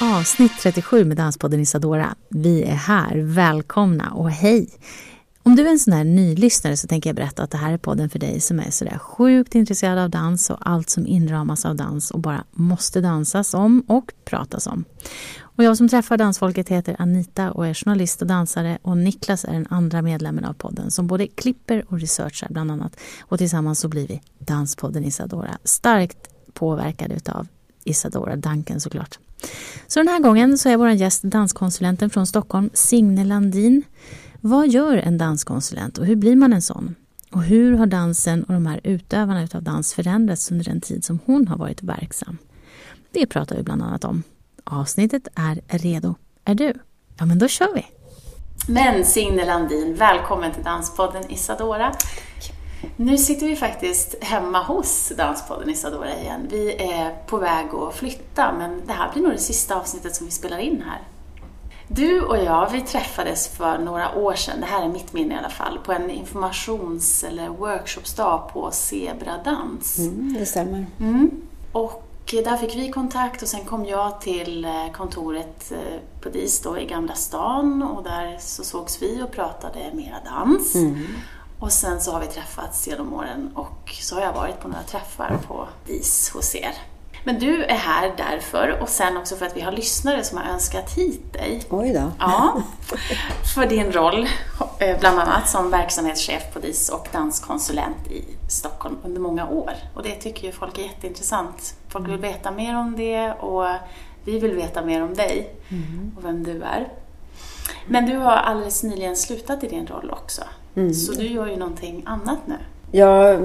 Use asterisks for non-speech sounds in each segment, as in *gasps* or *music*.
Avsnitt 37 med Danspodden Isadora. Vi är här, välkomna och hej! Om du är en sån här nylyssnare så tänker jag berätta att det här är podden för dig som är sådär sjukt intresserad av dans och allt som inramas av dans och bara måste dansas om och pratas om. Och jag som träffar dansfolket heter Anita och är journalist och dansare och Niklas är den andra medlemmen av podden som både klipper och researchar bland annat. Och tillsammans så blir vi Danspodden Isadora, starkt påverkade utav Isadora Duncan såklart. Så den här gången så är vår gäst danskonsulenten från Stockholm, Signe Landin. Vad gör en danskonsulent och hur blir man en sån? Och hur har dansen och de här utövarna utav dans förändrats under den tid som hon har varit verksam? Det pratar vi bland annat om. Avsnittet är redo. Är du? Ja, men då kör vi! Men Signe Landin, välkommen till Danspodden Isadora. Nu sitter vi faktiskt hemma hos Danspodden Isadora igen. Vi är på väg att flytta, men det här blir nog det sista avsnittet som vi spelar in här. Du och jag, vi träffades för några år sedan, det här är mitt minne i alla fall, på en informations eller workshopsdag på Zebradans. Mm, det stämmer. Mm. Och där fick vi kontakt och sen kom jag till eh, kontoret eh, på DIS då i Gamla stan och där så sågs vi och pratade mera dans. Mm. Och sen så har vi träffats genom åren och så har jag varit på några träffar på DIS hos er. Men du är här därför och sen också för att vi har lyssnare som har önskat hit dig. Oj då. Ja, för din roll, eh, bland annat som verksamhetschef på DIS och danskonsulent i Stockholm under många år. Och det tycker ju folk är jätteintressant. Folk vill veta mer om det och vi vill veta mer om dig mm. och vem du är. Men du har alldeles nyligen slutat i din roll också. Mm. Så du gör ju någonting annat nu. Ja,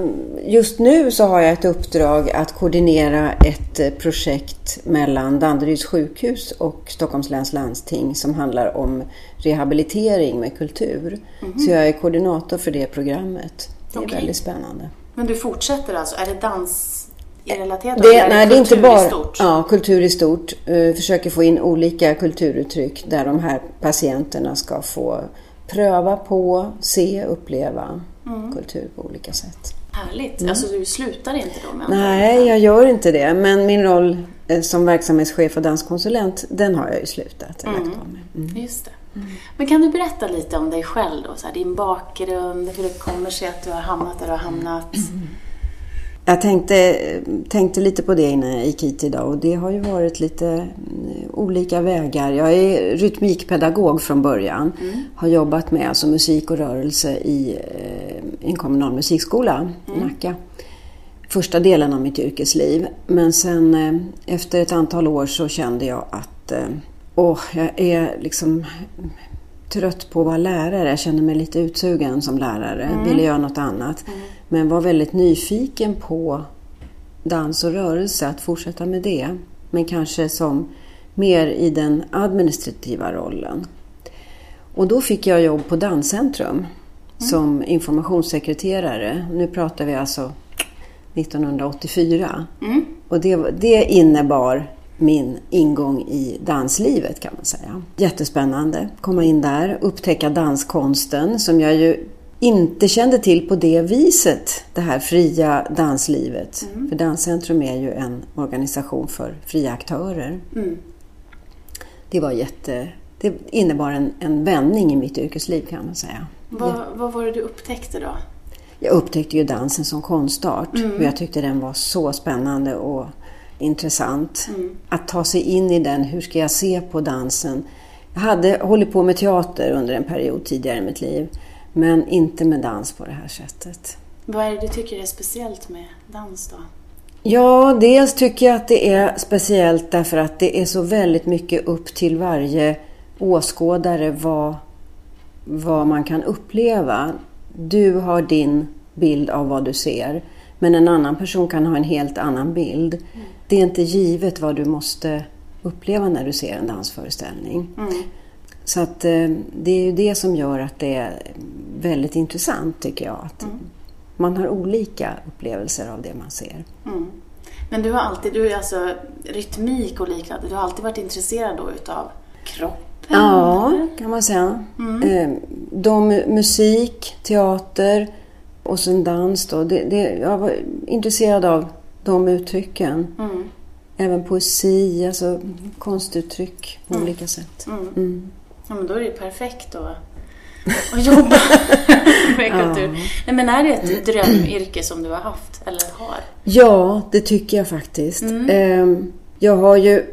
just nu så har jag ett uppdrag att koordinera ett eh, projekt mellan Danderyds sjukhus och Stockholms läns landsting som handlar om rehabilitering med kultur. Mm. Så jag är koordinator för det programmet. Det är okay. väldigt spännande. Men du fortsätter alltså? Är det dans relaterat? Det, eller nej, det är inte bara i stort? Ja, kultur i stort. Uh, försöker få in olika kulturuttryck där de här patienterna ska få pröva på, se, uppleva mm. kultur på olika sätt. Härligt. Mm. Alltså du slutar inte då? Med Nej, jag gör inte det. Men min roll eh, som verksamhetschef och danskonsulent, den har jag ju slutat. Mm. Mm. Just det. Mm. Men kan du berätta lite om dig själv då? Så här, din bakgrund, hur det kommer sig att du har hamnat där du har hamnat? Jag tänkte, tänkte lite på det innan jag gick hit idag och det har ju varit lite mm, olika vägar. Jag är rytmikpedagog från början. Mm. Har jobbat med alltså musik och rörelse i eh, en kommunal musikskola i mm. Nacka. Första delen av mitt yrkesliv. Men sen eh, efter ett antal år så kände jag att eh, åh, jag är liksom trött på att vara lärare. Jag kände mig lite utsugen som lärare. Mm. Ville göra något annat. Mm. Men var väldigt nyfiken på dans och rörelse, att fortsätta med det. Men kanske som mer i den administrativa rollen. Och då fick jag jobb på Danscentrum mm. som informationssekreterare. Nu pratar vi alltså 1984. Mm. Och det, det innebar min ingång i danslivet kan man säga. Jättespännande. Komma in där, upptäcka danskonsten som jag ju inte kände till på det viset, det här fria danslivet. Mm. För Danscentrum är ju en organisation för fria aktörer. Mm. Det var jätte... Det innebar en, en vändning i mitt yrkesliv kan man säga. Vad, vad var det du upptäckte då? Jag upptäckte ju dansen som konstart mm. och jag tyckte den var så spännande och intressant. Mm. Att ta sig in i den, hur ska jag se på dansen? Jag hade hållit på med teater under en period tidigare i mitt liv. Men inte med dans på det här sättet. Vad är det du tycker är speciellt med dans då? Ja, dels tycker jag att det är speciellt därför att det är så väldigt mycket upp till varje åskådare vad, vad man kan uppleva. Du har din bild av vad du ser, men en annan person kan ha en helt annan bild. Mm. Det är inte givet vad du måste uppleva när du ser en dansföreställning. Mm. Så att eh, det är ju det som gör att det är väldigt intressant tycker jag. Att Mm. Man har olika upplevelser av det man ser. Mm. Men du har alltid, du är alltså rytmik och liknande, du har alltid varit intresserad då utav kroppen? Ja, kan man säga. Mm. Eh, De, musik, teater och sen dans då. Det, det, jag var intresserad av de uttrycken. Mm. Även poesi, alltså konstuttryck på olika sätt. Mm. Mm. Ja, men då är det ju perfekt att, att jobba *laughs* med kultur. Nej, men är det ett drömyrke som du har haft eller har? Ja, det tycker jag faktiskt. Mm. Eh, Jag har ju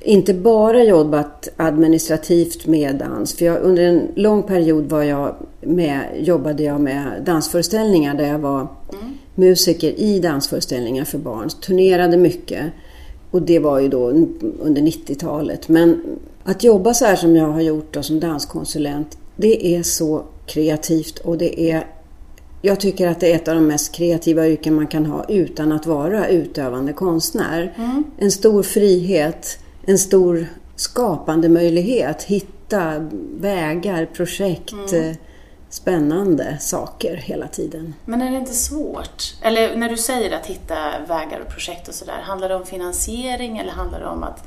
inte bara jobbat administrativt med dans. För jag, under en lång period var jag med, jobbade jag med dansföreställningar där jag var Mm. Musiker i dansföreställningar för barn. Turnerade mycket. Och det var ju då under 90-talet. Men att jobba så här som jag har gjort då, som danskonsulent, det är så kreativt och det är jag tycker att det är ett av de mest kreativa yrken man kan ha utan att vara utövande konstnär. En stor frihet, en stor skapande möjlighet, hitta vägar, projekt, eh, spännande saker hela tiden. Men är det inte svårt? Eller när du säger att hitta vägar och projekt och sådär, handlar det om finansiering eller handlar det om att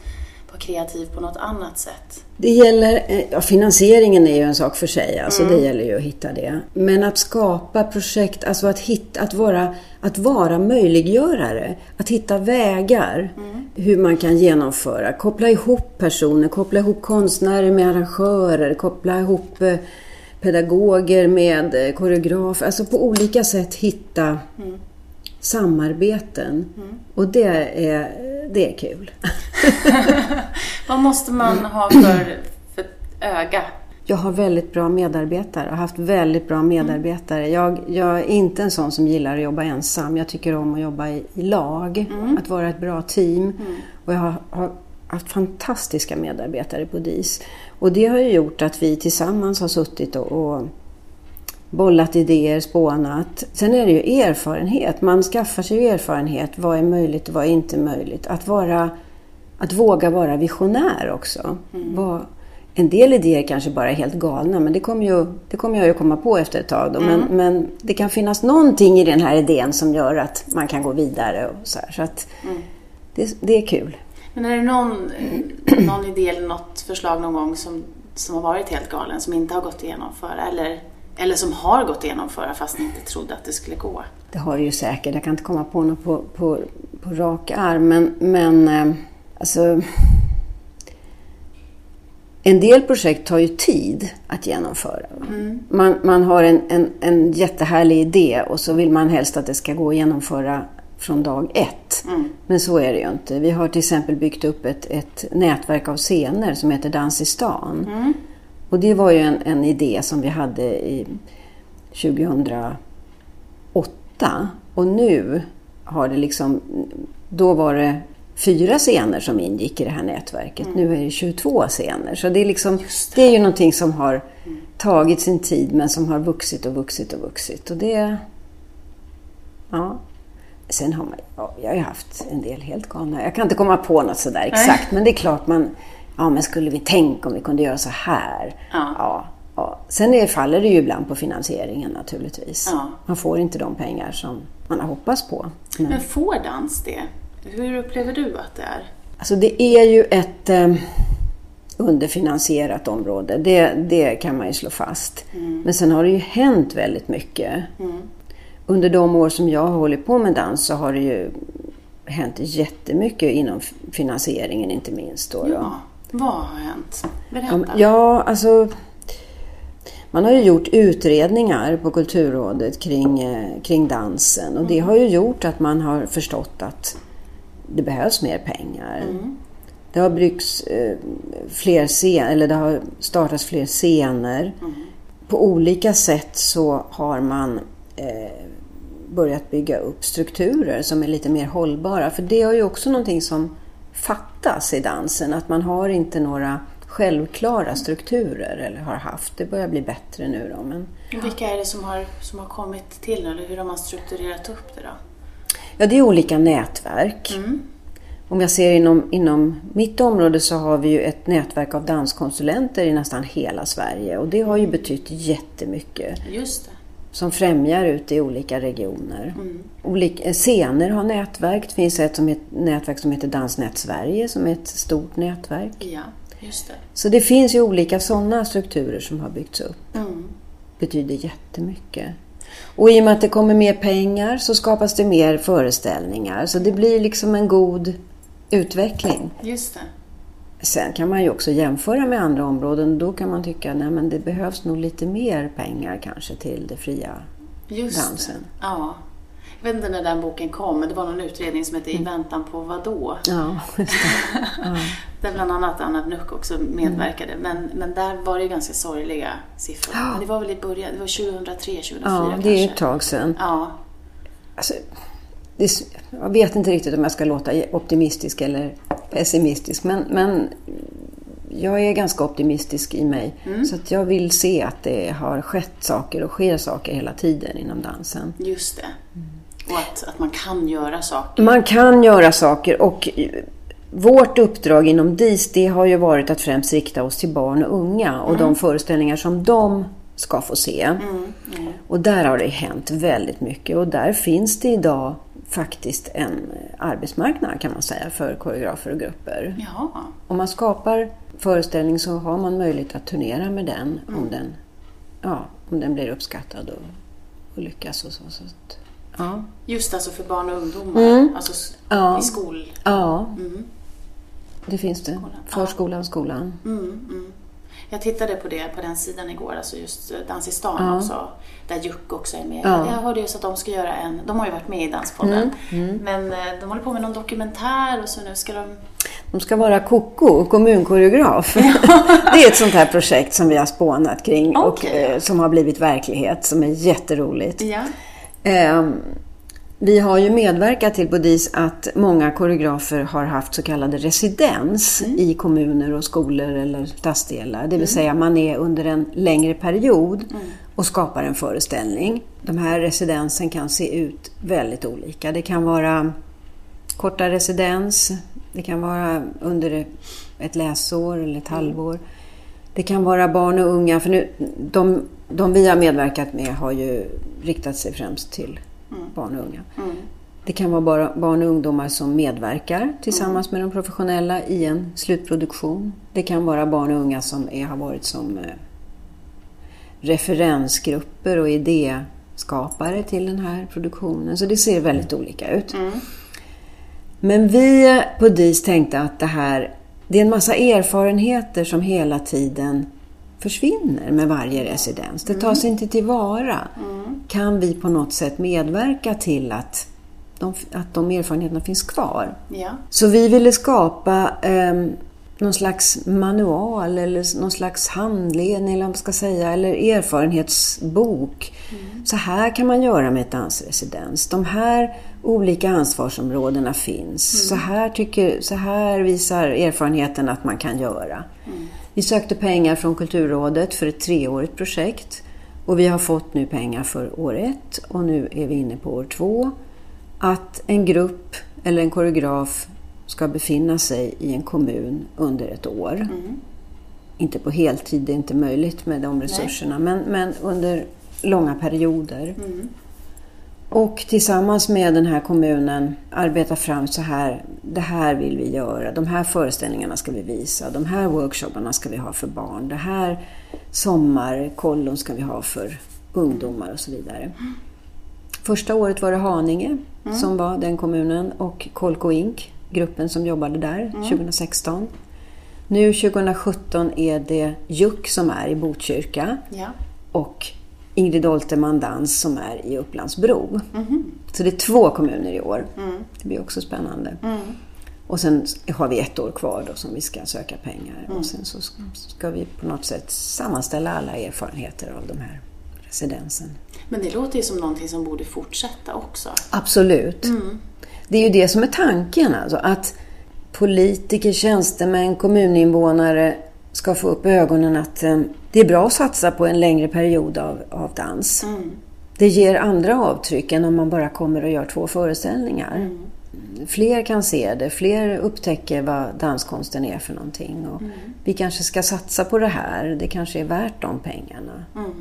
vara kreativ på något annat sätt? Det gäller, eh, ja, finansieringen är ju en sak för sig, alltså det gäller ju att hitta det. Men att skapa projekt, alltså att, hitta, att, vara, att vara möjliggörare, att hitta vägar hur man kan genomföra, koppla ihop personer, koppla ihop konstnärer med arrangörer, koppla ihop eh, pedagoger med eh, koreografer, alltså på olika sätt hitta samarbeten. Och det är, det är kul. *laughs* Vad måste man ha för, för öga? Jag har väldigt bra medarbetare, har haft väldigt bra medarbetare. Jag, jag är inte en sån som gillar att jobba ensam. Jag tycker om att jobba i, i lag, att vara ett bra team. Och jag har, har haft fantastiska medarbetare på DIS. Och det har ju gjort att vi tillsammans har suttit och, och bollat idéer, spånat. Sen är det ju erfarenhet. Man skaffar sig ju erfarenhet. Vad är möjligt och vad är inte möjligt? Att, vara, att våga vara visionär också. Vad- en del idéer kanske bara är helt galna, men det kommer, ju, det kommer jag ju komma på efter ett tag. Då. Men, men det kan finnas någonting i den här idén som gör att man kan gå vidare. Och så här. så att det, det är kul. Men är det någon, någon idé eller något förslag någon gång som, som har varit helt galen, som inte har gått att genomföra? Eller, eller som har gått att genomföra fast ni inte trodde att det skulle gå? Det har det ju säkert. Jag kan inte komma på något på, på, på rak arm. Men, men eh, alltså... En del projekt tar ju tid att genomföra. Man, man har en, en, en jättehärlig idé och så vill man helst att det ska gå att genomföra från dag ett. Men så är det ju inte. Vi har till exempel byggt upp ett, ett nätverk av scener som heter Dans i stan. Och det var ju en, en idé som vi hade i 2008. Och nu har det liksom... Då var det fyra scener som ingick i det här nätverket. Nu är det 22 scener. Så det är, liksom, det. är ju någonting som har tagit sin tid men som har vuxit och vuxit och vuxit. Och det... Ja. Sen har man... Ja, jag har ju haft en del helt galna... Jag kan inte komma på något sådär exakt. Men det är klart man... Ja, men skulle vi tänka om vi kunde göra så här? Ja. Ja, ja. Sen är, faller det ju ibland på finansieringen naturligtvis. Ja. Man får inte de pengar som man har hoppats på. Men, Men får dans det? Hur upplever du att det är? alltså det är ju ett eh, underfinansierat område. Det, det kan man ju slå fast. Men sen har det ju hänt väldigt mycket. Under de år som jag har hållit på med dans så har det ju hänt jättemycket inom finansieringen inte minst. Då, då. Ja. Vad har hänt? Berätta. Ja, alltså... Man har ju gjort utredningar på Kulturrådet kring, eh, kring dansen och det har ju gjort att man har förstått att det behövs mer pengar. Det har bryggts eh, fler scener, eller det har startats fler scener. På olika sätt så har man eh, börjat bygga upp strukturer som är lite mer hållbara. För det är ju också någonting som fattas i dansen, att man har inte några självklara strukturer eller har haft. Det börjar bli bättre nu då. Men, Vilka är det som har, som har kommit till nu? Eller hur har man strukturerat upp det då? ja, det är olika nätverk. om jag ser inom, inom mitt område så har vi ju ett nätverk av danskonsulenter i nästan hela Sverige och det har ju betytt jättemycket. Just det. Som främjar ute i olika regioner. Mm. Olika, scener har nätverk. Det finns ett, som ett nätverk som heter Dansnät Sverige som är ett stort nätverk. Ja, just det. Så det finns ju olika sådana strukturer som har byggts upp. Mm. betyder jättemycket. Och i och med att det kommer mer pengar så skapas det mer föreställningar. Så det blir liksom en god utveckling. Just det. Sen kan man ju också jämföra med andra områden. Då kan man tycka att det behövs nog lite mer pengar kanske till det fria Just dansen. Det. Ja. Jag vet inte när den boken kom, men det var någon utredning som hette I väntan på vadå? Ja, just det. Ja. *laughs* Där bland annat Anna Bnuck också medverkade. Men, men där var det ju ganska sorgliga siffror. Ja. Men det var väl i början, det var 2003, 2004 ja, kanske? det är ett tag sedan. Ja, Alltså, det, jag vet inte riktigt om jag ska låta optimistisk eller pessimistisk, men, men jag är ganska optimistisk i mig. Så att jag vill se att det har skett saker och sker saker hela tiden inom dansen. just det. Och att, att man kan göra saker. Man kan göra saker och vårt uppdrag inom DIS det har ju varit att främst rikta oss till barn och unga och de föreställningar som de ska få se. Och där har det hänt väldigt mycket och där finns det idag faktiskt en arbetsmarknad kan man säga för koreografer och grupper. Jaha. Om man skapar föreställning så har man möjlighet att turnera med den om den, ja, om den blir uppskattad och, och lyckas och så. så att, ja. Just alltså för barn och ungdomar. Alltså s- Ja. i skol... ja, Mm. det finns det. Förskolan, skolan. Mm, mm. Jag tittade på det på den sidan igår, alltså just eh, Dans i stan Ja. också. Där Juck också är med. Ja. Mm, Jag hörde just att de ska göra en, de har ju varit med i Danspodden. Men eh, de håller på med någon dokumentär och så nu ska de... De ska vara koko, kommunkoreograf. *laughs* det är ett sånt här projekt som vi har spånat kring och Okej. eh, som har blivit verklighet, som är jätteroligt. Ja. Ehm, vi har ju medverkat till på DIS att många koreografer har haft så kallade residens i kommuner och skolor eller stadsdelar. Det vill säga man är under en längre period och skapar en föreställning. De här residensen kan se ut väldigt olika. Det kan vara korta residens, det kan vara under ett läsår eller ett halvår. Det kan vara barn och unga, för nu, de, de vi har medverkat med har ju riktat sig främst till barn och unga. Mm. Det kan vara bara barn och ungdomar som medverkar tillsammans med de professionella i en slutproduktion. Det kan vara barn och unga som är, har varit som eh, referensgrupper och idéskapare till den här produktionen. Så det ser väldigt olika ut. Men vi på DIS tänkte att det här, det är en massa erfarenheter som hela tiden försvinner med varje residens. Det tas inte tillvara. Kan vi på något sätt medverka till att de, att de erfarenheterna finns kvar? Ja. Så vi ville skapa eh, någon slags manual eller någon slags handledning eller vad man ska säga, eller erfarenhetsbok. Så här kan man göra med ett dansresidens. De här olika ansvarsområdena finns. Så, här tycker, så här visar erfarenheten att man kan göra. Vi sökte pengar från Kulturrådet för ett treårigt projekt och vi har fått nu pengar för år ett och nu är vi inne på år två. Att en grupp eller en koreograf ska befinna sig i en kommun under ett år. Inte på heltid, det är inte möjligt med de resurserna, men, men under långa perioder. Och tillsammans med den här kommunen arbeta fram så här, det här vill vi göra, de här föreställningarna ska vi visa, de här workshopparna ska vi ha för barn, det här sommarkollon ska vi ha för ungdomar och så vidare. Första året var det Haninge som var den kommunen och Kolko Ink, gruppen som jobbade där 2016. Nu 2017 är det Juck som är i Botkyrka Ja. och Ingrid Olterman Dans som är i Upplandsbro. Så det är två kommuner i år. Det blir också spännande. Och sen har vi ett år kvar då som vi ska söka pengar. Och sen så ska vi på något sätt sammanställa alla erfarenheter av de här residensen. Men det låter ju som någonting som borde fortsätta också. Absolut. Det är ju det som är tanken alltså. Att politiker, tjänstemän, kommuninvånare ska få upp ögonen att eh, det är bra att satsa på en längre period av, av dans. Det ger andra avtryck än om man bara kommer och gör två föreställningar. fler kan se det, fler upptäcker vad danskonsten är för någonting. Och Mm. Vi kanske ska satsa på det här, det kanske är värt de pengarna. Mm.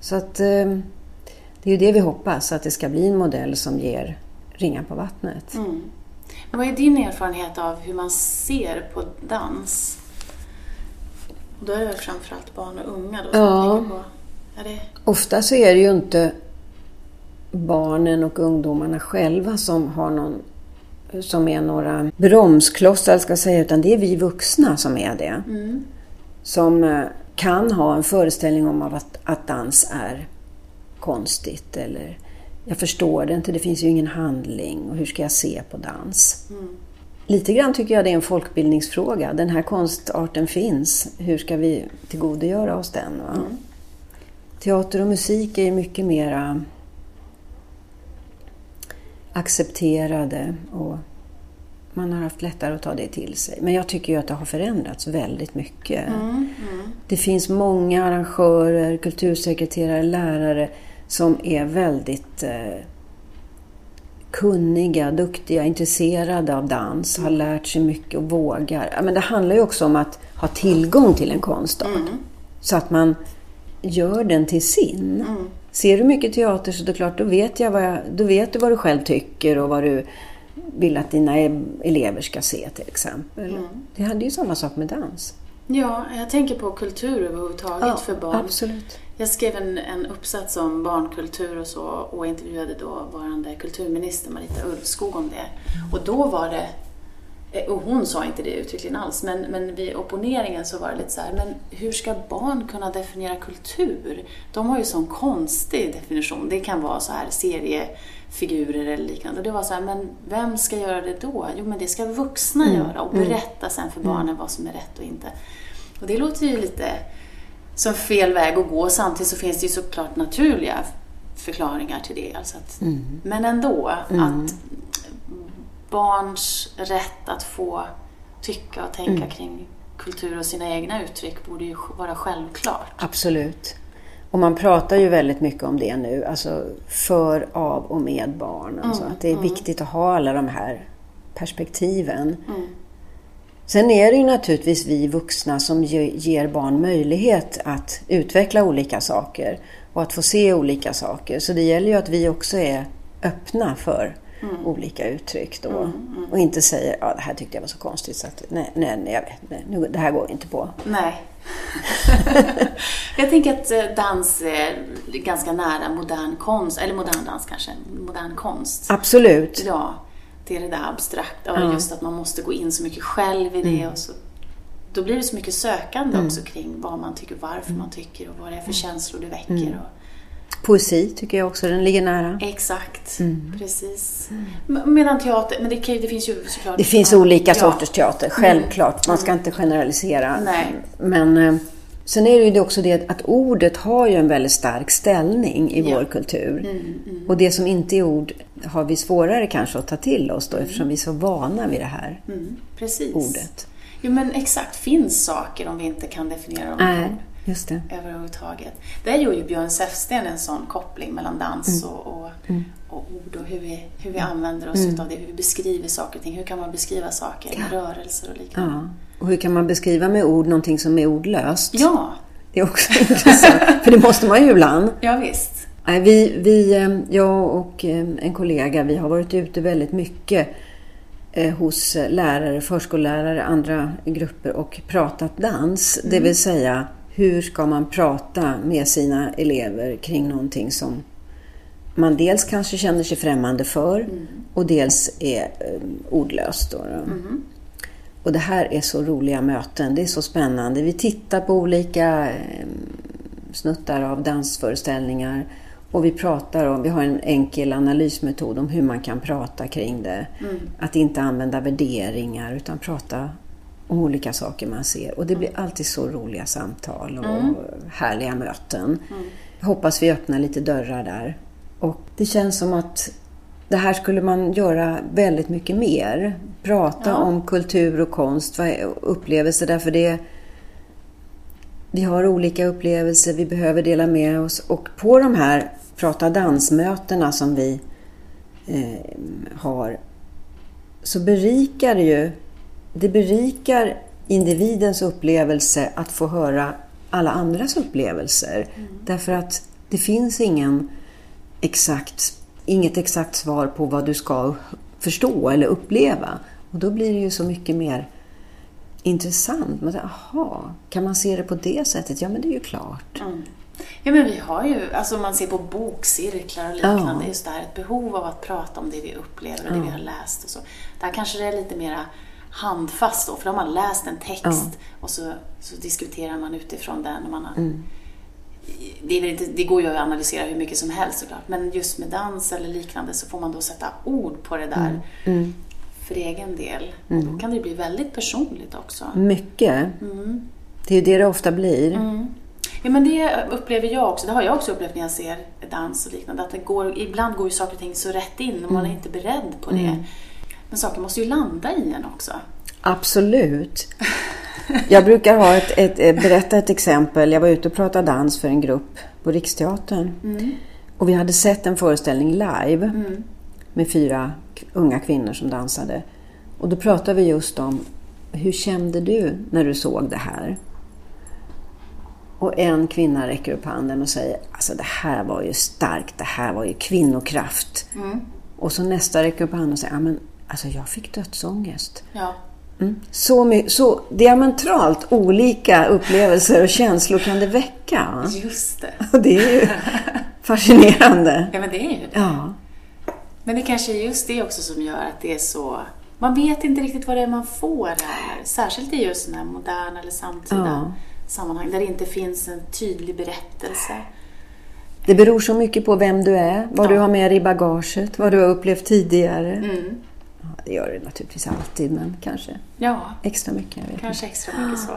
Så att eh, det är ju det vi hoppas, att det ska bli en modell som ger ringar på vattnet. Mm. Men vad är din erfarenhet av hur man ser på dans? Då är det väl framförallt barn och unga då som Ja. på. Är det... Ofta så är det ju inte barnen och ungdomarna själva som har någon som är några bromsklossar ska jag säga, utan det är vi vuxna som är det. Mm. Som eh, kan ha en föreställning om att, att dans är konstigt eller jag förstår det inte, det finns ju ingen handling och hur ska jag se på dans? Mm. Lite grann tycker jag det är en folkbildningsfråga. Den här konstarten finns, hur ska vi tillgodogöra oss den? Mm. Teater och musik är ju mycket mera accepterade och man har haft lättare att ta det till sig. Men jag tycker ju att det har förändrats väldigt mycket. Mm. Mm. Det finns många arrangörer, kultursekreterare, lärare som är väldigt eh, kunniga, duktiga, intresserade av dans, har lärt sig mycket och vågar. Ja, men det handlar ju också om att ha tillgång till en konstart. Mm. Så att man gör den till sin. Mm. Ser du mycket teater så det är klart, då vet, jag vad jag, då vet du vad du själv tycker och vad du vill att dina e- elever ska se till exempel. Mm. Det hade ju samma sak med dans. Ja, jag tänker på kultur överhuvudtaget för barn. Absolut. Jag skrev en, en uppsats om barnkultur och så och intervjuade dåvarande kulturminister Marita Ulvskog om det. Och då var det, eh, och hon sa inte det uttryckligen alls, men, men vid opponeringen så var det lite så här, men hur ska barn kunna definiera kultur? De har ju sån konstig definition. Det kan vara så här seriefigurer eller liknande. Och det var så här, men vem ska göra det då? Jo, men det ska vuxna göra och berätta sen för barnen vad som är rätt och inte. Och det låter ju lite som fel väg att gå. Samtidigt så finns det ju såklart naturliga förklaringar till det. Alltså att, Men ändå, att barns rätt att få tycka och tänka kring kultur och sina egna uttryck borde ju vara självklart. Absolut. Och man pratar ju väldigt mycket om det nu, alltså för, av och med barn. Alltså att det är viktigt att ha alla de här perspektiven. Mm. Sen är det ju naturligtvis vi vuxna som ge- ger barn möjlighet att utveckla olika saker och att få se olika saker. Så det gäller ju att vi också är öppna för olika uttryck då. Och inte säger ja det här tyckte jag var så konstigt så att nej, nej, nej jag vet, nej, nu, det här går inte på. Nej. *laughs* jag tänker att eh, dans är ganska nära modern konst, eller modern dans kanske, modern konst. Absolut. Ja, är det där abstrakta och Ja. just att man måste gå in så mycket själv i det. Och så, då blir det så mycket sökande också kring vad man tycker, varför man tycker och vad det är för känslor det väcker. Och, Poesi tycker jag också, den ligger nära. Exakt, precis. M- Medan teater, men det, kan, det finns ju såklart... Det finns olika ja. sorters teater, självklart. Man ska inte generalisera. Nej. Men eh, sen är det ju också det att ordet har ju en väldigt stark ställning i Ja. vår kultur. Och det som inte är ord har vi svårare kanske att ta till oss då eftersom vi är så vana vid det här Mm, precis. ordet. Jo men exakt, finns saker om vi inte kan definiera dem Nej, just det. överhuvudtaget. Där gör ju Björn Säfsten en sån koppling mellan dans Mm. och, och, och ord och hur vi, hur vi använder oss utav det, hur vi beskriver saker och ting. Hur kan man beskriva saker med rörelser och liknande? Ja. Och hur kan man beskriva med ord någonting som är ordlöst? Ja, Det är också *laughs* intressant. För det måste man ju ibland. ja visst. Nej, vi, vi, eh, jag och eh, en kollega, vi har varit ute väldigt mycket eh, hos lärare, förskollärare, andra grupper och pratat dans. Det vill säga, hur ska man prata med sina elever kring någonting som man dels kanske känner sig främmande för och dels är ordlöst. Då, då. Och det här är så roliga möten, det är så spännande. Vi tittar på olika eh, snuttar av dansföreställningar och vi pratar om, vi har en enkel analysmetod om hur man kan prata kring det. Att inte använda värderingar utan prata om olika saker man ser. Och det blir alltid så roliga samtal och härliga möten. Jag hoppas vi öppnar lite dörrar där. Och det känns som att det här skulle man göra väldigt mycket mer. Prata Ja. om kultur och konst, upplevelser, därför det vi har olika upplevelser, vi behöver dela med oss och på de här prata dansmötena som vi eh, har så berikar det ju, det berikar individens upplevelse att få höra alla andras upplevelser. Därför att det finns ingen exakt, inget exakt svar på vad du ska förstå eller uppleva. Och då blir det ju så mycket mer intressant. Säger, aha, kan man se det på det sättet? Ja, men det är ju klart. Mm. Ja, men vi har ju, alltså om man ser på bokcirklar och liknande, Ja. just det här ett behov av att prata om det vi upplever och det vi har läst och så. Där kanske det är lite mera handfast då, för då har man läst en text Ja. och så, så diskuterar man utifrån den. Och man har, Mm. Det, inte, det går ju att analysera hur mycket som helst såklart, men just med dans eller liknande så får man då sätta ord på det där Mm. för egen del. Och då kan det bli väldigt personligt också. Mycket. Mm. Det är ju det det ofta blir. Ja, men det upplever jag också. Det har jag också upplevt när jag ser dans och liknande. Att det går, ibland går ju saker och ting så rätt in och man är inte beredd på det. Men saker måste ju landa i en också. Absolut. *laughs* Jag brukar ha ett, ett, ett, berätta ett exempel. Jag var ute och pratade dans för en grupp på Riksteatern. Och vi hade sett en föreställning live med fyra unga kvinnor som dansade. Och då pratade vi just om hur kände du när du såg det här? Och en kvinna räcker upp handen och säger alltså det här var ju starkt, det här var ju kvinnokraft. Och så nästa räcker upp handen och säger ja, men, alltså jag fick dödsångest. Ja. Mm. Så, så diametralt olika upplevelser och känslor kan det väcka. Just det. Och *laughs* det är ju fascinerande. Ja, men det är ju det. Ja, Men det kanske är just det också som gör att det är så... Man vet inte riktigt vad det är man får här. Särskilt i just sådana här moderna eller samtida Ja. sammanhang där det inte finns en tydlig berättelse. det beror så mycket på vem du är, vad Ja. du har med dig i bagaget, vad du har upplevt tidigare. Mm. Det gör det naturligtvis alltid, men kanske Ja, extra mycket. Jag vet inte. kanske extra mycket så.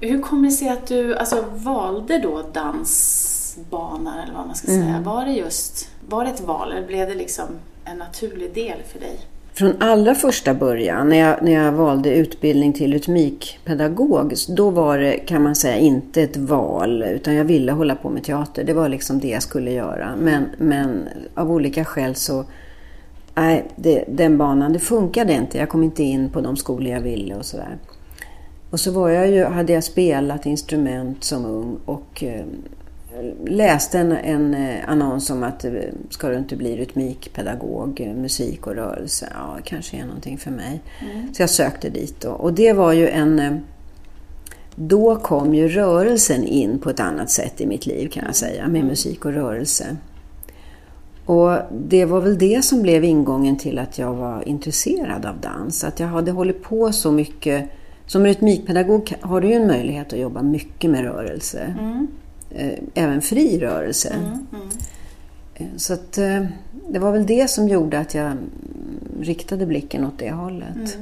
Hur kommer det sig att du alltså, valde då dansbanan eller vad man ska säga? Var det just var det ett val eller blev det liksom en naturlig del för dig? Från allra första början, när jag, när jag valde utbildning till rytmikpedagog, då var det, kan man säga, inte ett val, utan jag ville hålla på med teater. Det var liksom det jag skulle göra. Men, men av olika skäl så, nej, det, den banan, det funkade inte. Jag kom inte in på de skolor jag ville och sådär. Och så var jag ju, hade jag spelat instrument som ung och eh, läste en, en eh, annons om att eh, ska du inte bli rytmikpedagog, eh, musik och rörelse, ja kanske är någonting för mig. Så jag sökte dit då. Och det var ju en... eh, Då kom ju rörelsen in på ett annat sätt i mitt liv kan jag säga, med musik och rörelse. Och det var väl det som blev ingången till att jag var intresserad av dans. Att jag hade hållit på så mycket. Som rytmikpedagog har du ju en möjlighet att jobba mycket med rörelse. Eh, Även fri rörelse. Eh, Så att, eh, det var väl det som gjorde att jag mm, riktade blicken åt det hållet.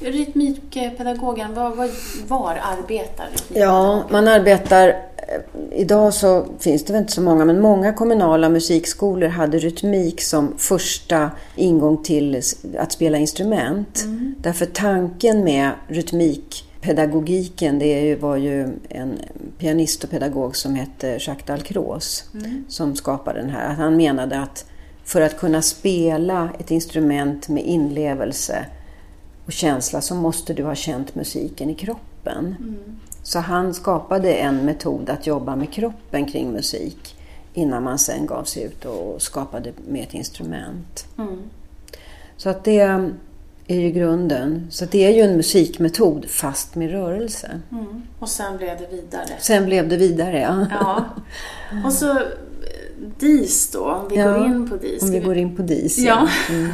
Rytmikpedagogen, var, var, var arbetar Ja, man arbetar... eh, Idag så finns det väl inte så många, men många kommunala musikskolor hade rytmik som första ingång till att spela instrument. Därför tanken med rytmikpedagogiken, det ju- var ju en pianist och pedagog som hette Jacques Dalcroze som skapade den här. Han menade att för att kunna spela ett instrument med inlevelse och känsla så måste du ha känt musiken i kroppen. Så han skapade en metod att jobba med kroppen kring musik innan man sen gav sig ut och skapade med ett instrument. Så att det är ju grunden. Så det är ju en musikmetod fast med rörelse. Mm. Och sen blev det vidare. Sen blev det vidare, ja. Ja. Och så DIS då, om vi Ja, går in på DIS. Om vi går in på DIS. Ja.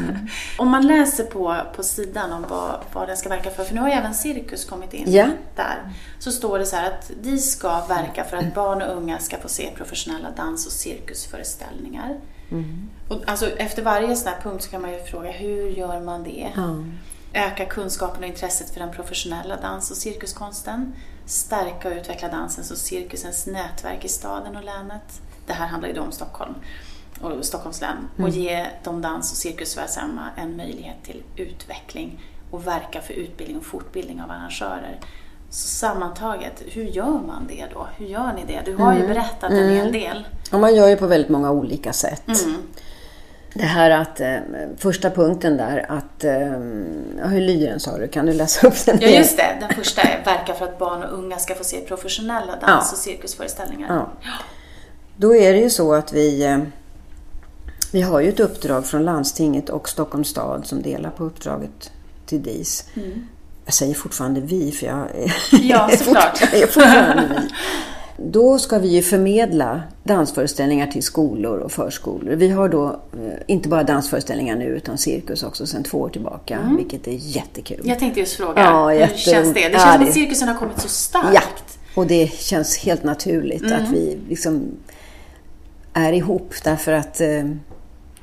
*laughs* Om man läser på, på sidan om vad, vad den ska verka för, för nu har ju även cirkus kommit in Ja. där, så står det så här att DIS ska verka för att barn och unga ska få se professionella dans och cirkusföreställningar. Och alltså, efter varje sån här punkt så kan man ju fråga, hur gör man det? Ja. Öka kunskapen och intresset för den professionella dans och cirkuskonsten. Stärka och utveckla dansens och cirkusens nätverk i staden och länet. Det här handlar ju då om Stockholm och Stockholms län. Och ge de dans och cirkusverksamma en möjlighet till utveckling och verka för utbildning och fortbildning av arrangörer. Så sammantaget, hur gör man det då? Hur gör ni det? Du har ju berättat en hel del. Och man gör ju på väldigt många olika sätt. det här att, eh, första punkten där att, eh, hur lyder den sa du? Kan du läsa upp den? Ja, just det. Den första är verka för att barn och unga ska få se professionella dans Ja. och cirkusföreställningar. Ja. Då är det ju så att vi, eh, vi har ju ett uppdrag från landstinget och Stockholms stad som delar på uppdraget till DIS. Jag säger fortfarande vi för jag är, Ja, såklart. *laughs* jag är fortfarande vi. Då ska vi ju förmedla dansföreställningar till skolor och förskolor. Vi har då eh, inte bara dansföreställningar nu utan cirkus också sedan två år tillbaka, vilket är jättekul. Jag tänkte just fråga, Ja, hur jätteroligt. känns det? Det Ja, känns som det- att cirkusen har kommit så starkt. Ja, och det känns helt naturligt Mm. att vi liksom är ihop därför att eh,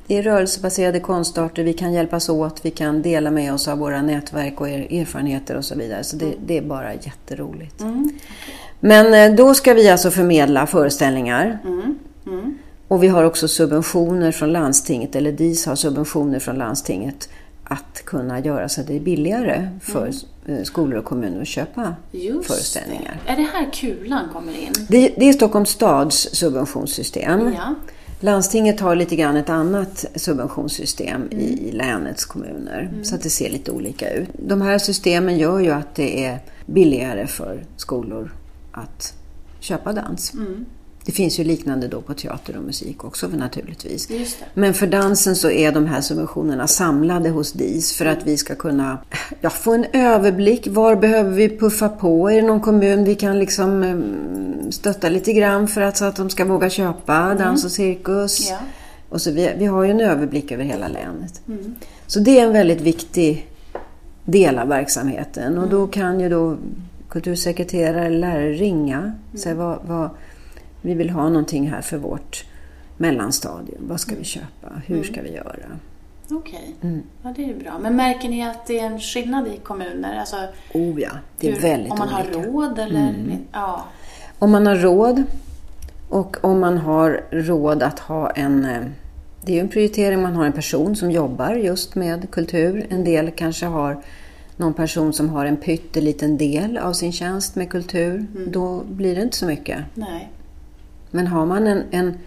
det är rörelsebaserade konstarter, vi kan hjälpas åt, vi kan dela med oss av våra nätverk och er, erfarenheter och så vidare. Så det, det är bara jätteroligt. Men eh, då ska vi alltså förmedla föreställningar. Och vi har också subventioner från landstinget, eller DIS har subventioner från landstinget att kunna göra så att det är billigare för eh, skolor och kommuner att köpa Just föreställningar. det. Är det här kulan kommer in? Det, det är Stockholms stads subventionssystem. Ja. Landstinget har lite grann ett annat subventionssystem i länets kommuner. Så att det ser lite olika ut. De här systemen gör ju att det är billigare för skolor att köpa dans. Det finns ju liknande då på teater och musik också naturligtvis. Men för dansen så är de här subventionerna samlade hos DIS för att vi ska kunna ja, få en överblick. Var behöver vi puffa på? Är det någon kommun vi kan liksom eh, stötta lite grann för att, så att de ska våga köpa dans och cirkus? Ja. Och så vi, vi har ju en överblick över hela länet. Så det är en väldigt viktig del av verksamheten och då kan ju då kultursekreterare eller lärare ringa och säga vad, vad, vi vill ha någonting här för vårt mellanstadium. Vad ska vi köpa? Hur ska vi göra? Okej, Mm. ja, det är ju bra. Men märker ni att det är en skillnad i kommuner? Alltså, Oh ja, det är hur- väldigt Om man olika. Mm. har råd eller? Ja. Om man har råd och om man har råd att ha en... eh, Det är ju en prioritering, man har en person som jobbar just med kultur. En del kanske har någon person som har en pytteliten del av sin tjänst med kultur. Då blir det inte så mycket. Nej. Men har man en, en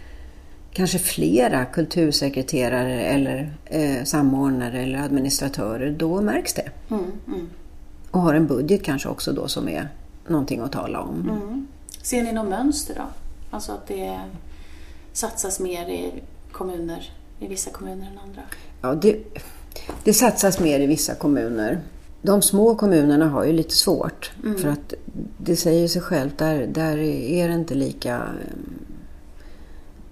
kanske flera kultursekreterare eller eh, samordnare eller administratörer, då märks det. Mm, mm, Och har en budget kanske också då som är någonting att tala om. mm. Ser ni något mönster då? Alltså att det satsas mer i kommuner, i vissa kommuner än andra? Ja, det, det satsas mer i vissa kommuner. De små kommunerna har ju lite svårt. För att det säger sig självt, där, där är det inte lika eh,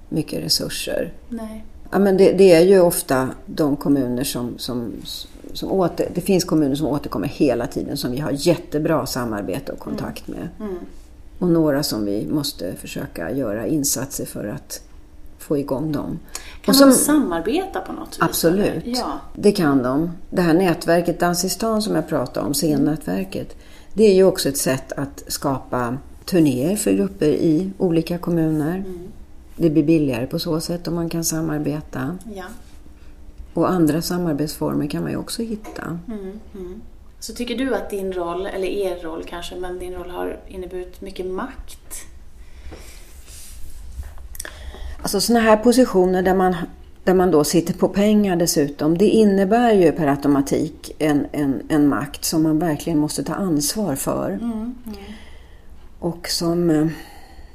mycket resurser. Nej. Ja, men det, det är ju ofta de kommuner som, som, som åter, det finns kommuner som återkommer hela tiden som vi har jättebra samarbete och kontakt med. Mm. Och några som vi måste försöka göra insatser för att få igång dem. Kan och de som- samarbeta på något vis? Absolut. Ja. Det kan de. Det här nätverket Dans i stan som jag pratade om, scennätverket, det är ju också ett sätt att skapa turnéer för grupper i olika kommuner. Det blir billigare på så sätt om man kan samarbeta. ja. Och andra samarbetsformer kan man ju också hitta. Mm, mm. Så tycker du att din roll, eller er roll kanske, men din roll har inneburit mycket makt? Alltså sådana här positioner där man, där man då sitter på pengar dessutom, det innebär ju per automatik en, en, en makt som man verkligen måste ta ansvar för. Mm, Och som eh,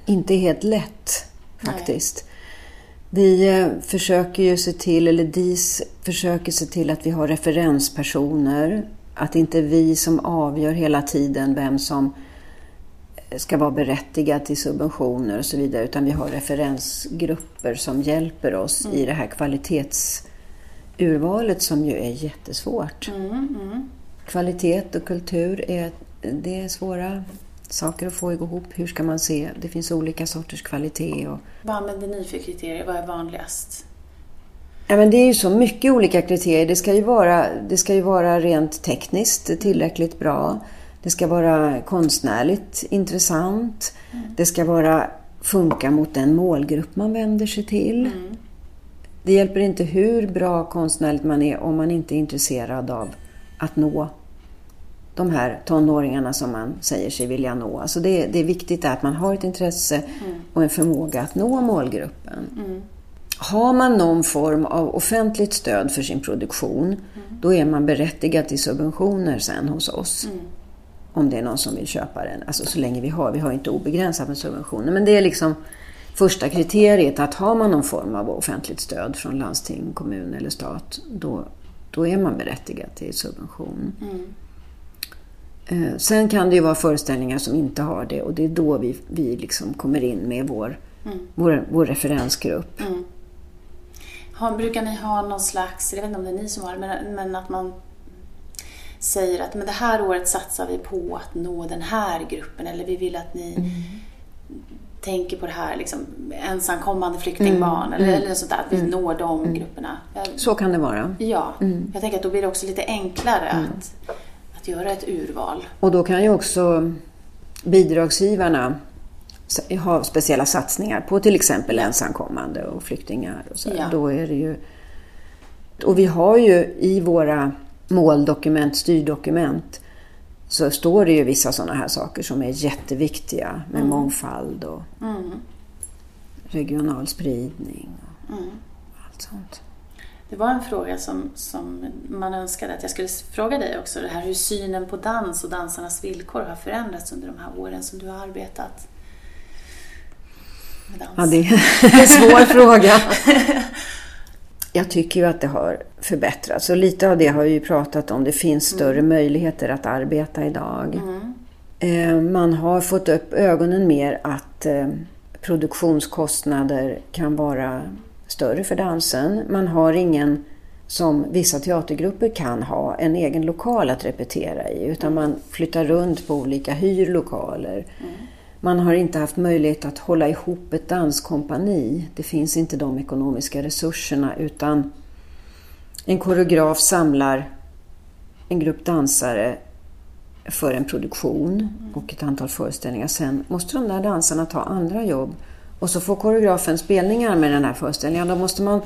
inte är helt lätt faktiskt. Vi eh, försöker ju se till, eller DIS försöker se till att vi har referenspersoner. Att inte är vi som avgör hela tiden vem som ska vara berättigad till subventioner och så vidare. Utan vi har referensgrupper som hjälper oss i det här kvalitetsurvalet som ju är jättesvårt. Mm, mm. Kvalitet och kultur är, det är svåra saker att få ihop. Hur ska man se? Det finns olika sorters kvalitet. Och, Vad använder ni för kriterier? Vad är vanligast? ja, men det är ju så mycket olika kriterier. Det ska ju vara, det ska ju vara rent tekniskt tillräckligt bra. Det ska vara konstnärligt intressant. Det ska vara, funka mot den målgrupp man vänder sig till. Det hjälper inte hur bra konstnärligt man är om man inte är intresserad av att nå de här tonåringarna som man säger sig vilja nå. Alltså det, det är viktigt att man har ett intresse och en förmåga att nå målgruppen. har man någon form av offentligt stöd för sin produktion, mm. då är man berättigad till subventioner sen hos oss. Om det är någon som vill köpa den. Alltså så länge vi har. Vi har inte obegränsat med subventioner. Men det är liksom första kriteriet att har man någon form av offentligt stöd från landsting, kommun eller stat, då, då är man berättigad till subvention. Mm. Eh, sen kan det ju vara föreställningar som inte har det och det är då vi, vi liksom kommer in med vår, mm. vår, vår referensgrupp. Mm. Har, brukar ni ha någon slags, jag vet inte om det är ni som har det, men, men att man säger att men det här året satsar vi på att nå den här gruppen eller vi vill att ni mm. tänker på det här liksom, ensamkommande flyktingbarn mm. eller, mm. eller sådär, att vi mm. når de mm. grupperna. Så kan det vara. Ja, mm. jag tänker att då blir det också lite enklare att, att göra ett urval. Och då kan ju också bidragsgivarna ha speciella satsningar på till exempel ensamkommande och flyktingar. Och så. Ja. Då är det ju... Och vi har ju i våra måldokument, styrdokument, så står det ju vissa sådana här saker som är jätteviktiga med mm. mångfald och mm. regional spridning och mm. allt sånt. Det var en fråga som, som man önskade att jag skulle fråga dig också. Det här hur synen på dans och dansarnas villkor har förändrats under de här åren som du har arbetat med dans. Ja, det är en *laughs* svår fråga. *laughs* Jag tycker ju att det har förbättrats och lite av det har vi ju pratat om. Det finns mm. större mm. möjligheter att arbeta idag. Mm. Eh, man har fått upp ögonen mer att eh, produktionskostnader kan vara större för dansen. Man har ingen, som vissa teatergrupper kan ha, en egen lokal att repetera i utan man flyttar runt på olika hyrlokaler. Mm. Man har inte haft möjlighet att hålla ihop ett danskompani. Det finns inte de ekonomiska resurserna utan en koreograf samlar en grupp dansare för en produktion och ett antal föreställningar. Sen måste de där dansarna ta andra jobb och så får koreografen spelningar med den här föreställningen. Då måste man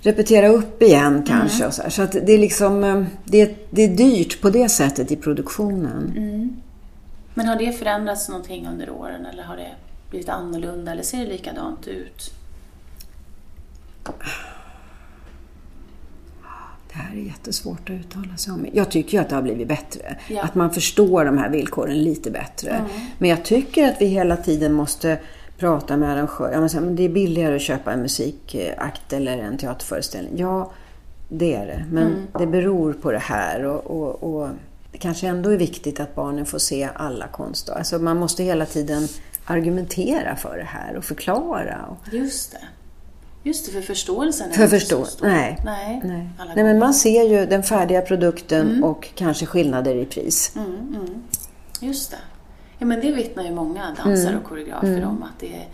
repetera upp igen kanske. Mm. Så så att det, är liksom, eh, det, det är dyrt på det sättet i produktionen. Mm. Men har det förändrats någonting under åren eller har det blivit annorlunda eller ser det likadant ut? Det här är jättesvårt att uttala sig om. Jag tycker ju att det har blivit bättre. Ja. Att man förstår de här villkoren lite bättre. Mm. Men jag tycker att vi hela tiden måste prata med arrangörer. det är billigare att köpa en musikakt eller en teaterföreställning. Ja, det är det. Men mm. det beror på det här. och, och, och det kanske ändå är viktigt att barnen får se alla konster. Alltså man måste hela tiden argumentera för det här och förklara. Just det. Just det, för förståelsen är för inte förstå så stor. Nej. Nej. Nej. Nej, men man ser ju den färdiga produkten mm. och kanske skillnader i pris. Mm, mm. Just det. Ja, men det vittnar ju många dansare mm. och koreografer mm. om att det är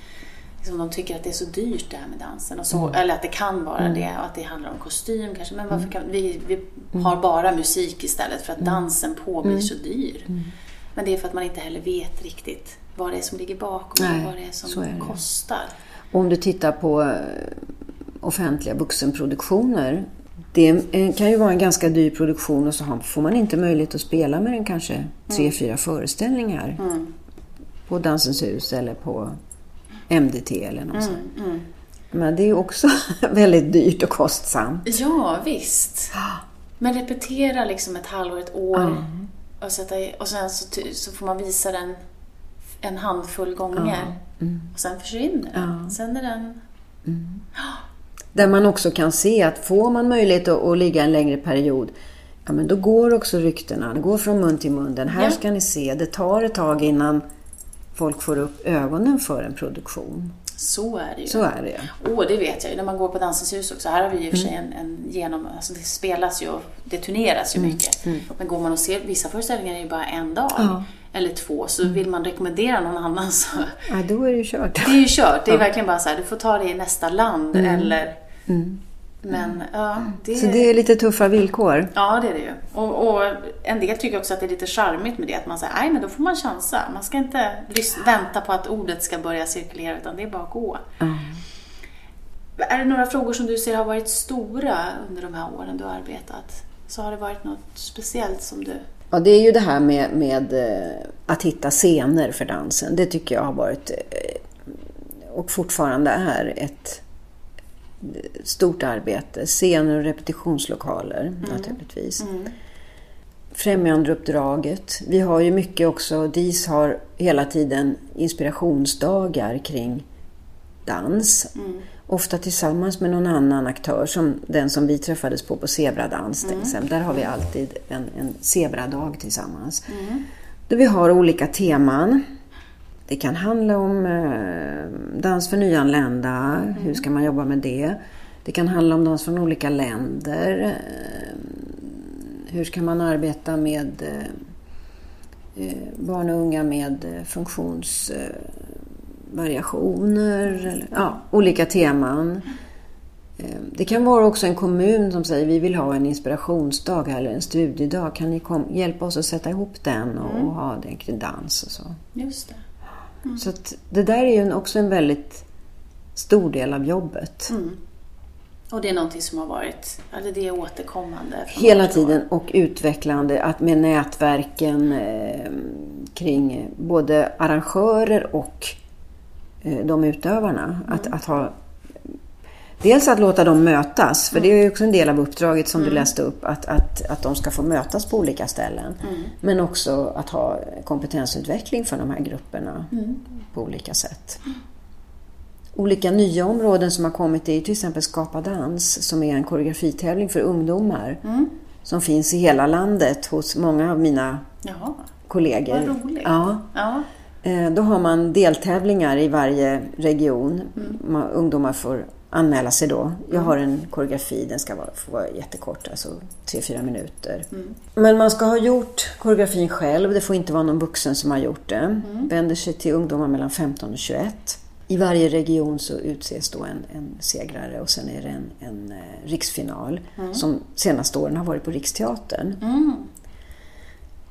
liksom, de tycker att det är så dyrt det här med dansen. Och så, mm. Eller att det kan vara mm. det och att det handlar om kostym kanske. Men varför mm. kan, vi, vi mm. har bara musik istället för att dansen på blir så dyr. Men det är för att man inte heller vet riktigt vad det är som ligger bakom Nej, och vad det är som är det. kostar. Och om du tittar på eh, offentliga vuxenproduktioner det kan ju vara en ganska dyr produktion och så får man inte möjlighet att spela med den kanske tre, mm. fyra föreställningar mm. på Dansens hus eller på MDT eller något mm, mm. Men det är också *laughs* väldigt dyrt och kostsamt. Ja, visst. Men repetera liksom ett halvår, ett år och, sätta och sen så, så, får man visa den en handfull gånger. Mm. Och sen försvinner den. Sen är den... Mm. Där man också kan se att får man möjlighet att, att ligga en längre period Ja, men då går också ryktena. Det går från mun till mun. Den här ja. ska ni se. Det tar ett tag innan folk får upp ögonen för en produktion. Så är det ju. Så är det oh, det vet jag ju. När man går på Dansens hus också. Här har vi ju i och för sig mm. en, en genom... Alltså det spelas ju och det turneras ju mm. mycket. Mm. Men går man och ser... Vissa föreställningar är ju bara en dag. Ja. Eller två. Så mm. vill man rekommendera någon annan så... Ja, då är det ju kört. Det är ju kört. Det är ja. verkligen bara så här, du får ta det i nästa land mm. eller... Mm. Men, ja, det... Så det är lite tuffa villkor? Ja, det är det ju. Och, och, en del tycker också att det är lite charmigt med det, att man säger nej men då får man chansa. Man ska inte vänta på att ordet ska börja cirkulera, utan det är bara att gå. Mm. Är det några frågor som du ser har varit stora under de här åren du har arbetat? Så har det varit något speciellt som du... Ja, det är ju det här med, med eh, att hitta scener för dansen. Det tycker jag har varit eh, och fortfarande är ett stort arbete. Scener och repetitionslokaler naturligtvis. Främjandeuppdraget. Vi har ju mycket också, DIS har hela tiden inspirationsdagar kring dans. Ofta tillsammans med någon annan aktör som den som vi träffades på på Zebradans till exempel. Där har vi alltid en, en zebradag tillsammans. Där vi har olika teman. Det kan handla om eh, dans för nyanlända, hur ska man jobba med det? Det kan handla om dans från olika länder. Eh, hur ska man arbeta med eh, barn och unga med funktionsvariationer? ja, olika teman. Det kan vara också en kommun som säger vi vill ha en inspirationsdag eller en studiedag. Kan ni hjälpa oss att sätta ihop den och, och ha den kring dans och så. Just det. Så att det där är ju också en väldigt stor del av jobbet. Och det är någonting som har varit, eller det är återkommande? Hela tiden och utvecklande att med nätverken eh, kring både arrangörer och eh, de utövarna. Att, att ha, dels att låta dem mötas, för det är ju också en del av uppdraget som du läste upp, att, att, att de ska få mötas på olika ställen. Men också att ha kompetensutveckling för de här grupperna på olika sätt. Olika nya områden som har kommit är till exempel Skapa dans som är en koreografitävling för ungdomar. Som finns i hela landet hos många av mina Jaha, kollegor. vad roligt. Ja. Ja. Eh, Då har man deltävlingar i varje region. Man, ungdomar får anmäla sig då. Jag har en koreografi, den ska vara, få vara jättekort, alltså 3-4 minuter. Men man ska ha gjort koreografin själv, det får inte vara någon vuxen som har gjort det. Vänder sig till ungdomar mellan 15 och 21. I varje region så utses då en, en segrare och sen är det en, en eh, riksfinal som senaste åren har varit på Riksteatern.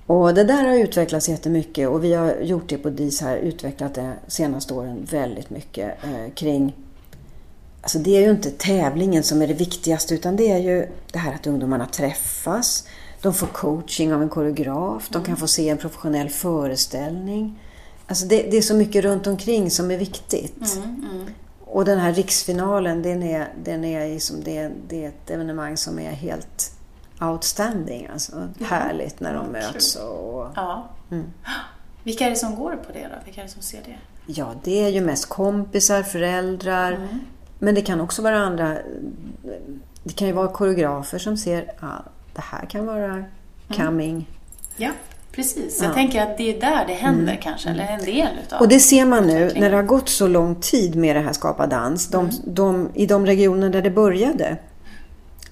Och det där har utvecklats jättemycket och vi har gjort det på DIS här, utvecklat det senaste åren väldigt mycket eh, kring Alltså det är ju inte tävlingen som är det viktigaste utan det är ju det här att ungdomarna träffas. De får coaching av en koreograf, de kan få se en professionell föreställning. Alltså det, det är så mycket runt omkring som är viktigt. Och den här riksfinalen, den är, den är, liksom, det, det är ett evenemang som är helt outstanding. Alltså, Härligt när de Ja, möts. Och, ja. *gasps* Vilka är det som går på det då? Vilka är det som ser det? Ja, det är ju mest kompisar, föräldrar. Mm. Men det kan också vara andra... Det kan ju vara koreografer som ser ah, det här kan vara Mm. coming. Ja, precis. Jag tänker att det är där det händer kanske, eller en del utav Och det ser man nu när det har gått så lång tid med det här Skapa dans. De, Mm. de, I de regioner där det började,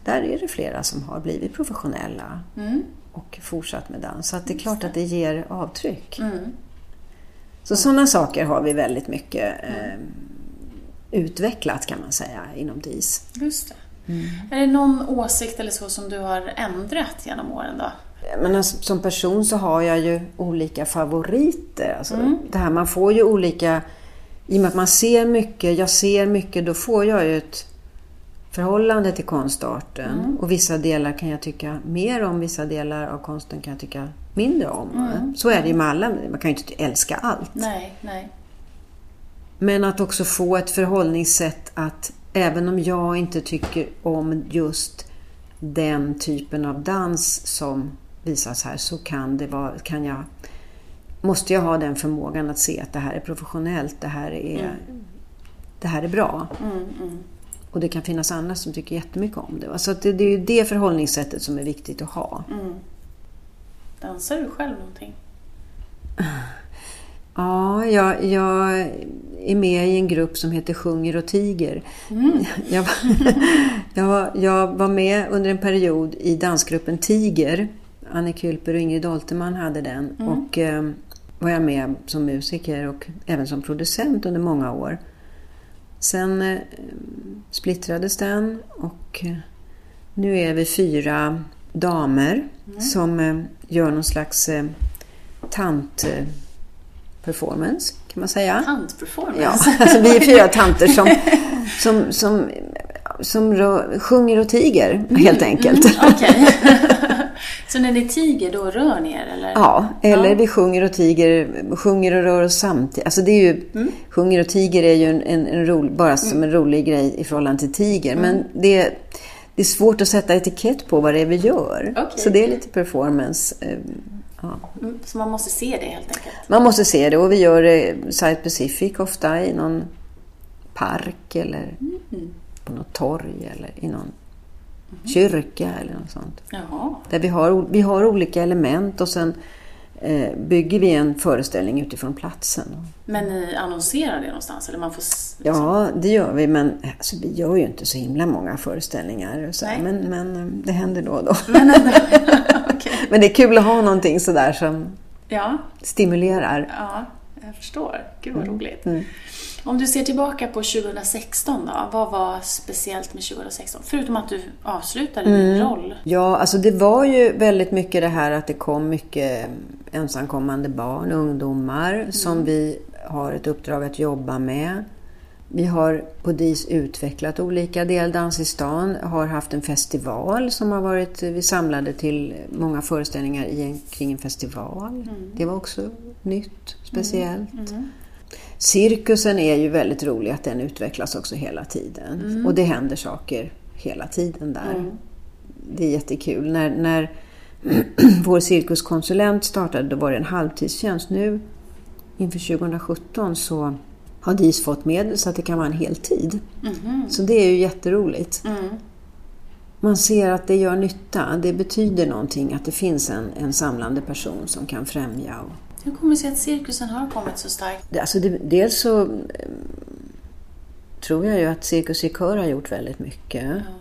där är det flera som har blivit professionella Mm. och fortsatt med dans. Så att det är klart att det ger avtryck. Mm. Så sådana saker har vi väldigt mycket eh, utvecklat kan man säga inom DIS. Just det. Är det någon åsikt eller så som du har ändrat genom åren då? Men alltså, som person så har jag ju olika favoriter. Alltså, Mm. det här, man får ju olika... I och med att man ser mycket, jag ser mycket, då får jag ju ett förhållande till konstarten. Mm. Och vissa delar kan jag tycka mer om, vissa delar av konsten kan jag tycka mindre om. Mm. Så är det ju med alla, man kan ju inte älska allt. Nej, nej. Men att också få ett förhållningssätt att även om jag inte tycker om just den typen av dans som visas här så kan, det vara, kan jag, måste jag ha den förmågan att se att det här är professionellt, det här är, det här är bra. Och det kan finnas andra som tycker jättemycket om det. Så det, det är ju det förhållningssättet som är viktigt att ha. Dansar du själv någonting? *sighs* Ja, jag, jag är med i en grupp som heter Sjunger och tiger. *laughs* Jag, var, *laughs* jag, var, jag var med under en period i dansgruppen Tiger. Annie Kylper och Ingrid Olterman hade den. Och eh, var jag med som musiker och även som producent under många år. Sen eh, splittrades den och eh, nu är vi fyra damer som eh, gör någon slags eh, tant... Eh, performance, kan man säga. Tantperformance? Ja, alltså vi är fyra tanter som, *laughs* som, som, som rö- sjunger och tiger, helt enkelt. Okej. *laughs* Så när ni tiger, då rör ni er? Eller? Ja, eller ja. vi sjunger och tiger, sjunger och rör oss samtidigt. Alltså det är ju, mm. Sjunger och tiger är ju en, en, en rolig, bara som mm. en rolig grej i förhållande till tiger. Mm. Men det, det är svårt att sätta etikett på vad det är vi gör. Okay. Så det är lite performance. Eh. Mm, så man måste se det helt enkelt? Man måste se det och vi gör det Site Pacific ofta i någon park eller mm. på något torg eller i någon mm. kyrka eller något sånt. Jaha. Där vi har, vi har olika element och sen eh, bygger vi en föreställning utifrån platsen. Men ni annonserar det någonstans? Eller man får, liksom... Ja, det gör vi. Men alltså, vi gör ju inte så himla många föreställningar. Så, men, men eh, det händer då och då. Men, *laughs* okay. men det är kul att ha någonting sådär som ja. stimulerar. Ja, jag förstår. Gud vad mm. roligt. Mm. Om du ser tillbaka på 2016 då, vad var speciellt med 2016? Förutom att du avslutade mm. din roll. Ja, alltså det var ju väldigt mycket det här att det kom mycket ensamkommande barn och ungdomar mm. som vi har ett uppdrag att jobba med. Vi har på DIS utvecklat olika delar. i stan har haft en festival som har varit, vi samlade till många föreställningar i en, kring en festival. Mm. Det var också nytt, speciellt. Mm. mm. Cirkusen är ju väldigt rolig att den utvecklas också hela tiden. Mm. Och det händer saker hela tiden där. Mm. Det är jättekul. När, när *clears throat* vår cirkuskonsulent startade, då var det en halvtidstjänst. Nu inför 2017 så har DIS fått medel så att det kan vara en heltid. Mm. Så det är ju jätteroligt. Mm. Man ser att det gör nytta. Det betyder någonting att det finns en, en samlande person som kan främja och hur kommer det sig att cirkusen har kommit så starkt? Alltså det, dels så mm, tror jag ju att Cirkus i Kör har gjort väldigt mycket. Ja.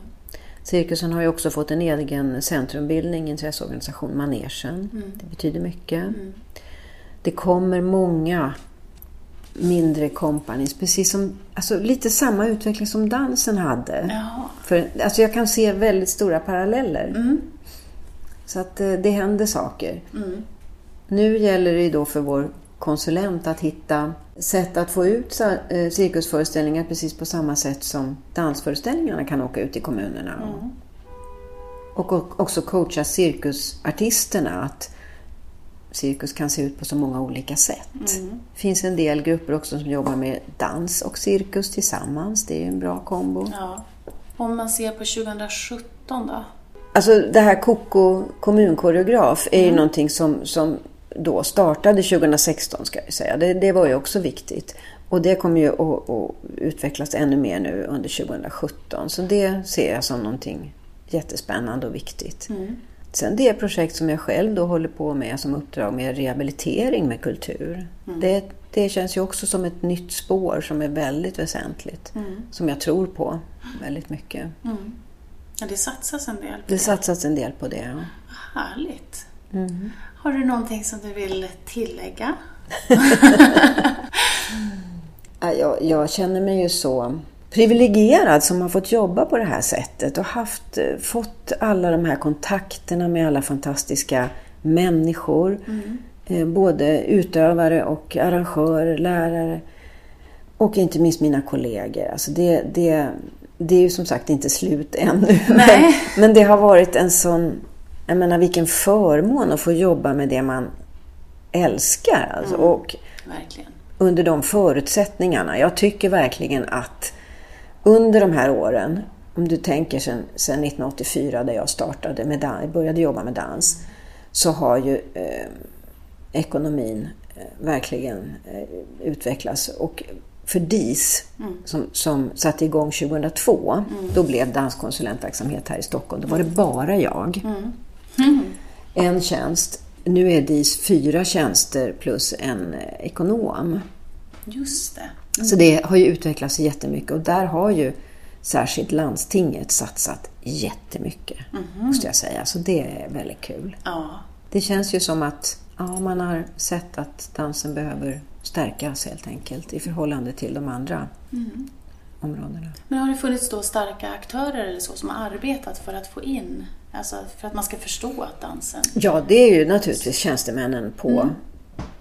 Cirkusen har ju också fått en egen centrumbildning, intresseorganisation, Manegen. Mm. Det betyder mycket. Mm. Det kommer många mindre kompanis, precis som, alltså lite samma utveckling som dansen hade. Ja. För, alltså jag kan se väldigt stora paralleller. Mm. Så att eh, det händer saker. Mm. Nu gäller det då för vår konsulent att hitta sätt att få ut eh, cirkusföreställningar precis på samma sätt som dansföreställningarna kan åka ut i kommunerna. Mm. Och också coacha cirkusartisterna att cirkus kan se ut på så många olika sätt. Mm. Det finns en del grupper också som jobbar med dans och cirkus tillsammans. Det är en bra kombo. Ja. Om man ser på 2017 då? Alltså det här Koko kommunkoreograf är mm. ju någonting som, som då startade 2016 ska jag säga. Det, det var ju också viktigt. Och det kommer ju att, att, utvecklas ännu mer nu under 2017. Så det ser jag som någonting jättespännande och viktigt. Mm. Sen det projekt som jag själv då håller på med som uppdrag med rehabilitering med kultur. Mm. Det, det känns ju också som ett nytt spår som är väldigt väsentligt. Mm. Som jag tror på väldigt mycket. Mm. Ja, det satsas en del på det. Det satsas en del på det, ja. Härligt. Mm. Har du någonting som du vill tillägga? *laughs* jag, jag känner mig ju så privilegierad som har fått jobba på det här sättet och haft, eh, fått alla de här kontakterna med alla fantastiska människor. Mm. Eh, både utövare och arrangörer, lärare och inte minst mina kollegor. Alltså det, det, det är ju som sagt inte slut ännu. *laughs* Men, men det har varit en sån jag menar vilken förmån att få jobba med det man älskar. Alltså. Mm, och verkligen. under de förutsättningarna. Jag tycker verkligen att under de här åren, om du tänker sedan, 1984 där jag startade med dans, började jobba med dans, så har ju eh, ekonomin eh, verkligen eh, utvecklats. Och för DIS, mm. som, som satte igång 2002, mm. då blev danskonsulentverksamhet här i Stockholm. Då var det bara jag. Mm. *laughs* En tjänst. Nu är DIS fyra tjänster plus en ekonom. Just det. Mm. Så det har ju utvecklats jättemycket och där har ju särskilt landstinget satsat jättemycket, mm. måste jag säga. Så det är väldigt kul. Ja. Det känns ju som att ja, man har sett att dansen behöver stärkas helt enkelt i förhållande till de andra mm. områdena. Men har det funnits då starka aktörer eller så som har arbetat för att få in Alltså för att man ska förstå att dansen... Ja, det är ju naturligtvis tjänstemännen på mm.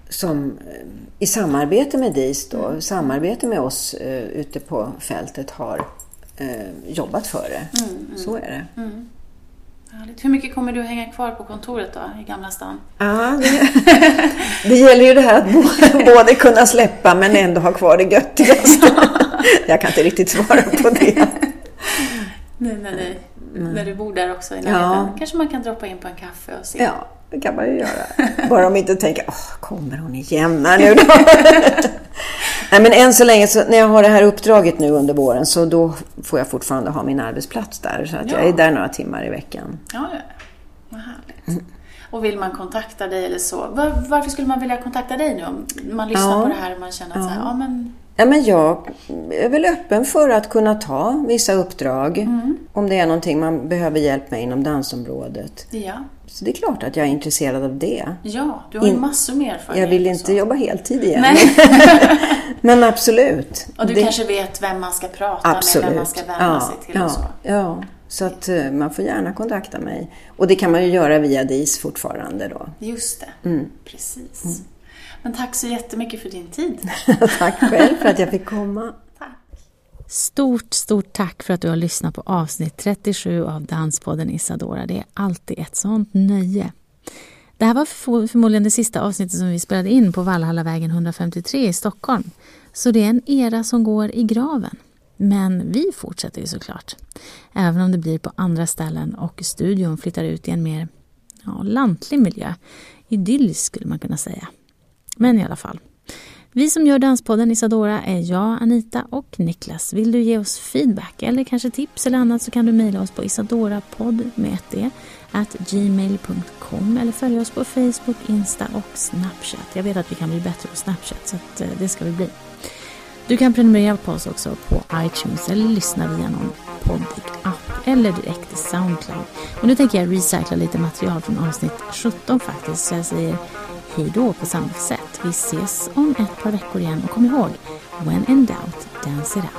Som eh, i samarbete med DIS då, mm. samarbete med oss uh, ute på fältet har uh, jobbat för det. Mm, mm. Så är det. Mm. Härligt. Hur mycket kommer du hänga kvar på kontoret då, i Gamla stan? Ja, det, det gäller ju det här att både, *laughs* både kunna släppa men ändå ha kvar det göttigaste. *laughs* Jag kan inte riktigt svara på det. Nej, nej, nej. När du bor där också i närheten. Ja. Kanske man kan droppa in på en kaffe och se. Ja, det kan man ju göra. *laughs* Bara de inte tänker, Åh, kommer hon igen här nu då? *laughs* Nej, men än så länge, så, när jag har det här uppdraget nu under våren, så då får jag fortfarande ha min arbetsplats där. Så att jag Ja. är där några timmar i veckan. Ja, ja. Vad härligt. Och vill man kontakta dig eller så, var, varför skulle man vilja kontakta dig nu om man lyssnar Ja. på det här och man känner att så här, ja men Ja, men jag är väl öppen för att kunna ta vissa uppdrag. Om det är någonting man behöver hjälp med inom dansområdet. ja. Så det är klart att jag är intresserad av det. Ja, du har ju massor med erfarenhet. Jag vill inte jobba heltid igen. Nej. *laughs* Men absolut. Och du Det- kanske vet vem man ska prata Absolut. med, vem man ska vända ja, sig till ja, och så. Ja, så att eh, man får gärna kontakta mig. Och det kan man ju göra via DIS fortfarande då. Just det, Mm. precis. Men tack så jättemycket för din tid. *laughs* Tack själv för att jag fick komma. Tack. Stort, stort tack för att du har lyssnat på avsnitt 37 av Danspodden Isadora. Det är alltid ett sånt nöje. Det här var för- förmodligen det sista avsnittet som vi spelade in på Valhallavägen 153 i Stockholm. Så det är en era som går i graven. Men vi fortsätter ju såklart. Även om det blir på andra ställen och studion flyttar ut i en mer ja, lantlig miljö. Idyllisk skulle man kunna säga. Men i alla fall. Vi som gör Danspodden Isadora är jag, Anita och Niklas. Vill du ge oss feedback eller kanske tips eller annat så kan du mejla oss på isadorapodd med ett d, at gmail.com eller följa oss på Facebook, Insta och Snapchat. Jag vet att vi kan bli bättre på Snapchat så att, eh, det ska vi bli. Du kan prenumerera på oss också på iTunes eller lyssna via någon poddig-app eller direkt i Soundcloud. Och nu tänker jag recycla lite material från avsnitt 17 faktiskt så jag säger hej då på samma sätt. Vi ses om ett par veckor igen och kom ihåg, when in doubt, dance it out.